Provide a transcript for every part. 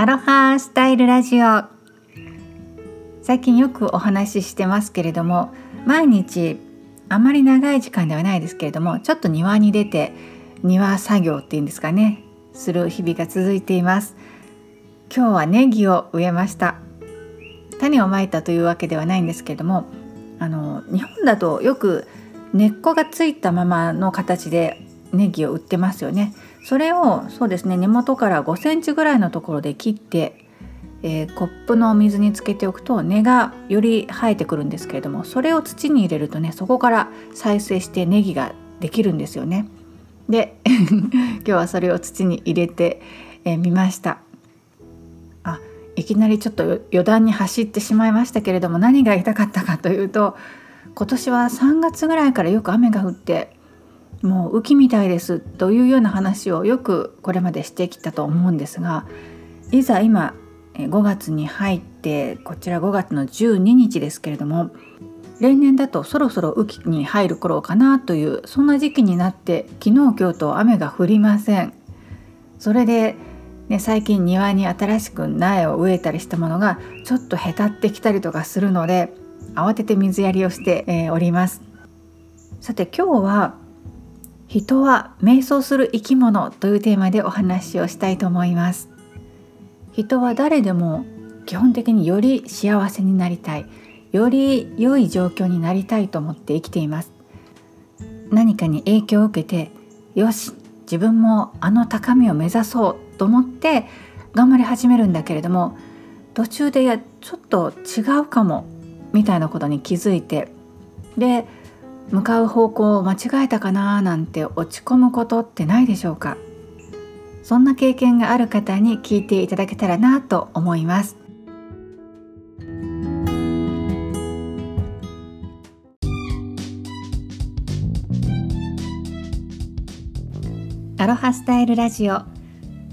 アロハスタイルラジオ。最近よくお話ししてますけれども毎日あまり長い時間ではないですけれどもちょっと庭に出て庭作業っていうんですかねする日々が続いています。今日はネギを植えました。種をまいたというわけではないんですけれどもあの日本だとよく根っこがついたままの形でネギを売ってますよね。それをそうですね根元から5センチぐらいのところで切って、えー、コップの水につけておくと根がより生えてくるんですけれどもそれを土に入れるとねそこから再生してネギができるんですよね。で 今日はそれを土に入れてみ、えー、ました。あいきなりちょっと余談に走ってしまいましたけれども何が言いたかったかというと今年は3月ぐらいからよく雨が降ってもう雨季みたいですというような話をよくこれまでしてきたと思うんですがいざ今5月に入ってこちら5月の12日ですけれども例年だとそろそろ雨季に入る頃かなというそんな時期になって昨日今日と雨が降りません。それで、ね、最近庭に新しく苗を植えたりしたものがちょっとへたってきたりとかするので慌てて水やりをして、おります。さて今日は人は瞑想する生き物というテーマでお話をしたいと思います。人は誰でも基本的により幸せになりたい。より良い状況になりたいと思って生きています。何かに影響を受けてよし自分もあの高みを目指そうと思って頑張り始めるんだけれども途中でやちょっと違うかもみたいなことに気づいてで向かう方向を間違えたかななんて落ち込むことってないでしょうか？そんな経験がある方に聞いていただけたらなと思います。アロハスタイルラジオ。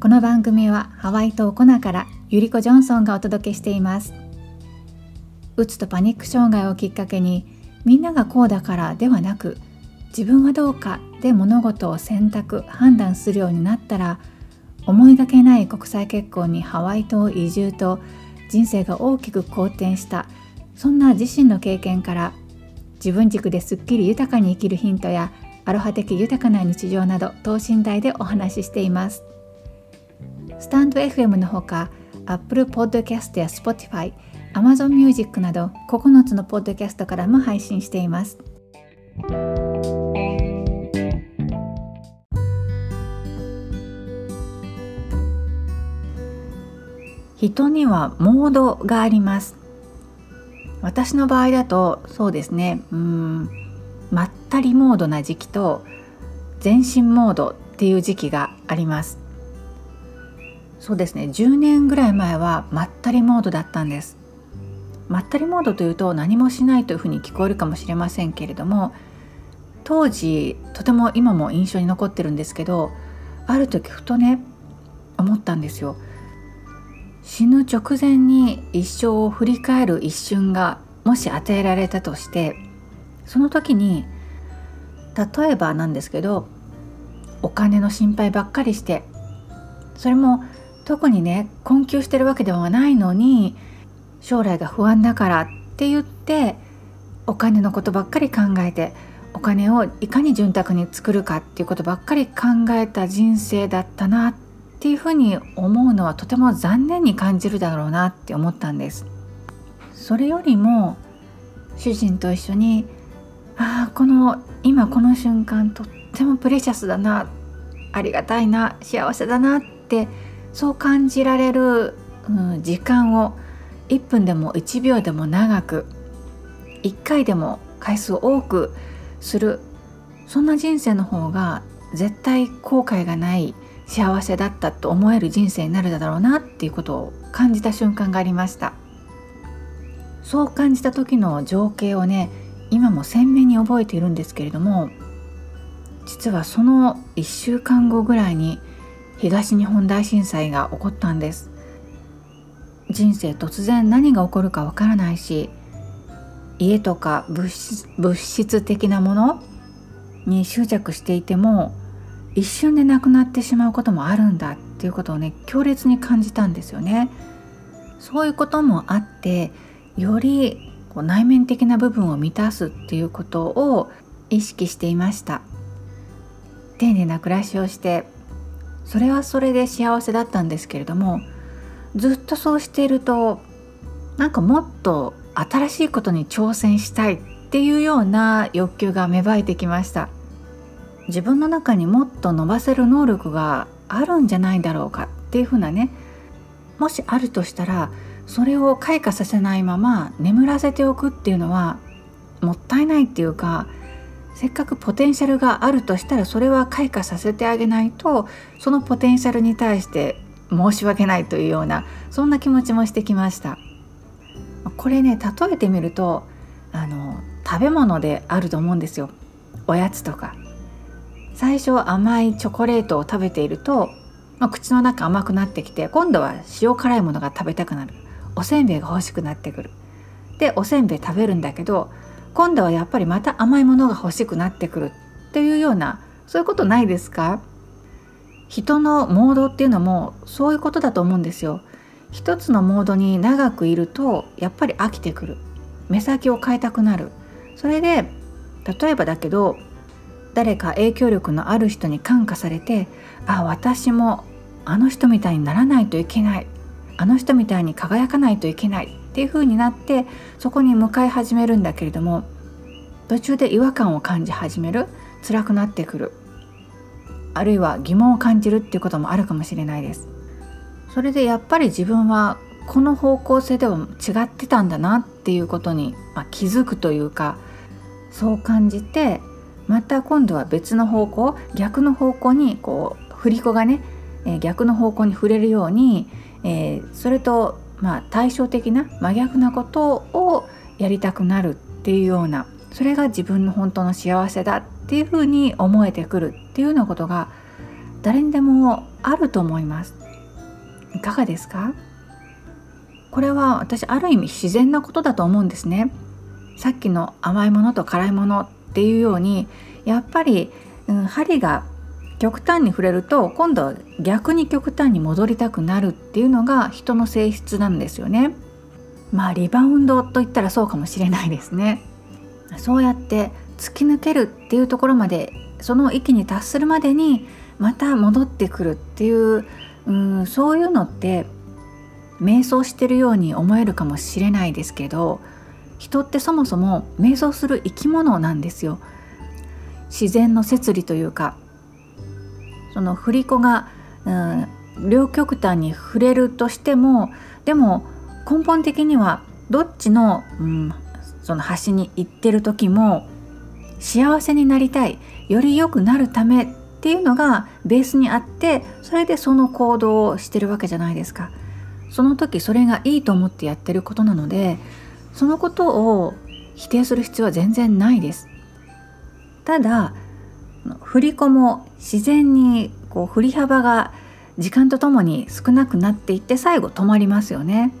この番組はハワイ島コナからゆりこジョンソンがお届けしています。うつとパニック障害をきっかけにみんながこうだからではなく自分はどうかで物事を選択判断するようになったら思いがけない国際結婚にハワイ島移住と人生が大きく好転したそんな自身の経験から自分軸ですっきり豊かに生きるヒントやアロハ的豊かな日常など等身大でお話ししています。スタンド FM のほか Apple Podcast や Spotify Amazon Music など9つのポッドキャストからも配信しています。人にはモードがあります。私の場合だとそうですね。うん。まったりモードな時期と全身モードっていう時期があります。そうですね。10年ぐらい前はまったりモードだったんです。まったりモードというと何もしないというふうに聞こえるかもしれませんけれども当時とても今も印象に残ってるんですけどある時ふとね思ったんですよ。死ぬ直前に一生を振り返る一瞬がもし与えられたとしてその時に例えばなんですけどお金の心配ばっかりしてそれも特にね困窮してるわけではないのに将来が不安だからって言ってお金のことばっかり考えてお金をいかに潤沢に作るかっていうことばっかり考えた人生だったなっていうふうに思うのはとても残念に感じるだろうなって思ったんです。それよりも主人と一緒にああこの今この瞬間とってもプレシャスだなありがたいな幸せだなってそう感じられる、うん、時間を1分でも1秒でも長く1回でも回数多くするそんな人生の方が絶対後悔がない幸せだったと思える人生になるだろうなっていうことを感じた瞬間がありました。そう感じた時の情景をね今も鮮明に覚えているんですけれども実はその1週間後ぐらいに東日本大震災が起こったんです。人生突然何が起こるかわからないし家とか物質物質的なものに執着していても一瞬でなくなってしまうこともあるんだっていうことをね強烈に感じたんですよね。そういうこともあってよりこう内面的な部分を満たすっていうことを意識していました丁寧な暮らしをしてそれはそれで幸せだったんですけれどもずっとそうしているとなんかもっと新しいことに挑戦したいっていうような欲求が芽生えてきました。自分の中にもっと伸ばせる能力があるんじゃないだろうかっていうふうなねもしあるとしたらそれを開花させないまま眠らせておくっていうのはもったいないっていうかせっかくポテンシャルがあるとしたらそれは開花させてあげないとそのポテンシャルに対して申し訳ないというようなそんな気持ちもしてきました。これね例えてみるとあの食べ物であると思うんですよ。おやつとか。最初甘いチョコレートを食べているとまあ、口の中甘くなってきて今度は塩辛いものが食べたくなる。おせんべいが欲しくなってくる。でおせんべい食べるんだけど今度はやっぱりまた甘いものが欲しくなってくるっていうようなそういうことないですか？人のモードっていうのもそういうことだと思うんですよ。一つのモードに長くいるとやっぱり飽きてくる。目先を変えたくなる。それで例えばだけど誰か影響力のある人に感化されてあ私もあの人みたいにならないといけない。あの人みたいに輝かないといけない。っていう風になってそこに向かい始めるんだけれども途中で違和感を感じ始める。辛くなってくる。あるいは疑問を感じるっていうこともあるかもしれないです。それでやっぱり自分はこの方向性では違ってたんだなっていうことに、まあ、気づくというかそう感じてまた今度は別の方向逆の方向にこう振り子がね、えー、逆の方向に触れるように、えー、それとまあ対照的な真逆なことをやりたくなるっていうようなそれが自分の本当の幸せだっっていうふうに思えてくるっていうようなことが誰にでもあると思います。いかがですか？これは私ある意味自然なことだと思うんですね。さっきの甘いものと辛いものっていうようにやっぱり、うん、針が極端に触れると今度は逆に極端に戻りたくなるっていうのが人の性質なんですよね。まあリバウンドといったらそうかもしれないですね。そうやって突き抜けるっていうところまでその域に達するまでにまた戻ってくるっていううんそういうのって瞑想してるように思えるかもしれないですけど人ってそもそも瞑想する生き物なんですよ。自然の摂理というかその振り子が、うん、両極端に触れるとしてもでも根本的にはどっちの,、うん、その端に行ってる時も幸せになりたいより良くなるためっていうのがベースにあってそれでその行動をしてるわけじゃないですか。その時それがいいと思ってやってることなのでそのことを否定する必要は全然ないです。ただ振り子も自然にこう振り幅が時間とともに少なくなっていって最後止まりますよね。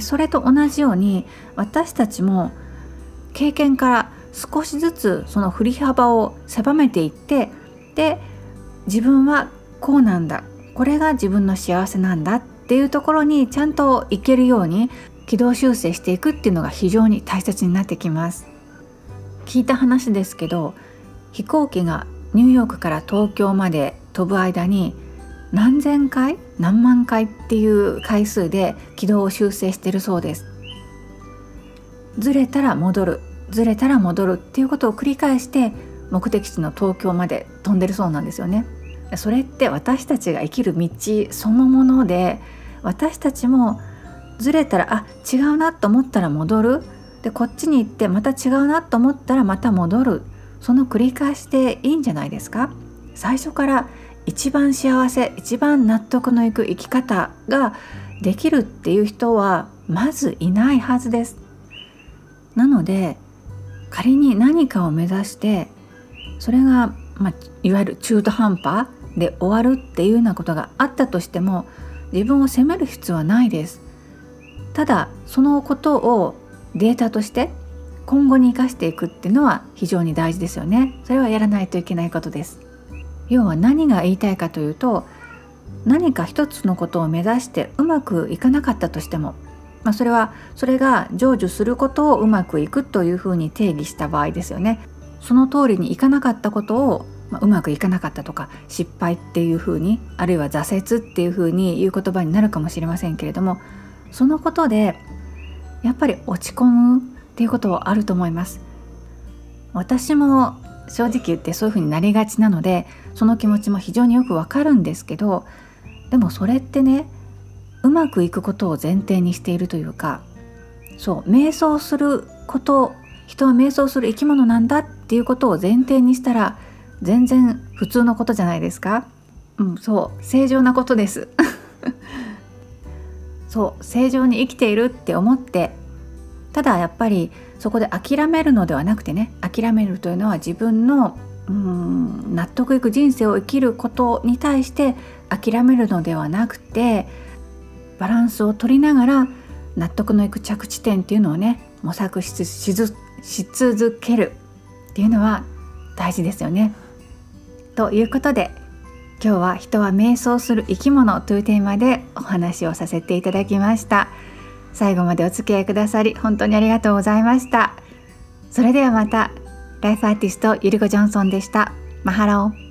それと同じように私たちも経験から少しずつその振り幅を狭めていってで自分はこうなんだこれが自分の幸せなんだっていうところにちゃんといけるように軌道修正していくっていうのが非常に大切になってきます。聞いた話ですけど飛行機がニューヨークから東京まで飛ぶ間に何千回何万回っていう回数で軌道を修正してるそうですずれたら戻るずれたら戻るっていうことを繰り返して目的地の東京まで飛んでるそうなんですよね。それって私たちが生きる道そのもので私たちもずれたらあ違うなと思ったら戻る。でこっちに行ってまた違うなと思ったらまた戻る。その繰り返しでいいんじゃないですか。最初から一番幸せ一番納得のいく生き方ができるっていう人はまずいないはずです。なので仮に何かを目指してそれが、まあ、いわゆる中途半端で終わるっていうようなことがあったとしても自分を責める必要はないです。ただそのことをデータとして今後に生かしていくっていうのは非常に大事ですよね。それはやらないといけないことです。要は何が言いたいかというと何か一つのことを目指してうまくいかなかったとしても、まあ、それはそれが成就することをうまくいくというふうに定義した場合ですよね。その通りにいかなかったことを、まあ、うまくいかなかったとか失敗っていうふうにあるいは挫折っていうふうに言う言葉になるかもしれませんけれどもそのことでやっぱり落ち込むっていうことはあると思います。私も正直言ってそういうふうになりがちなのでその気持ちも非常によくわかるんですけどでもそれってねうまくいくことを前提にしているというかそう瞑想すること人は瞑想する生き物なんだっていうことを前提にしたら全然普通のことじゃないですか。うんそう正常なことです。そう正常に生きているって思ってただやっぱりそこで諦めるのではなくてね諦めるというのは自分のうん納得いく人生を生きることに対して諦めるのではなくてバランスを取りながら納得のいく着地点っていうのをね模索しし続けるっていうのは大事ですよね。ということで今日は人は瞑想する生き物というテーマでお話をさせていただきました。最後までお付き合いくださり本当にありがとうございましたそれではまたライフアーティストゆりこジョンソンでしたマハロー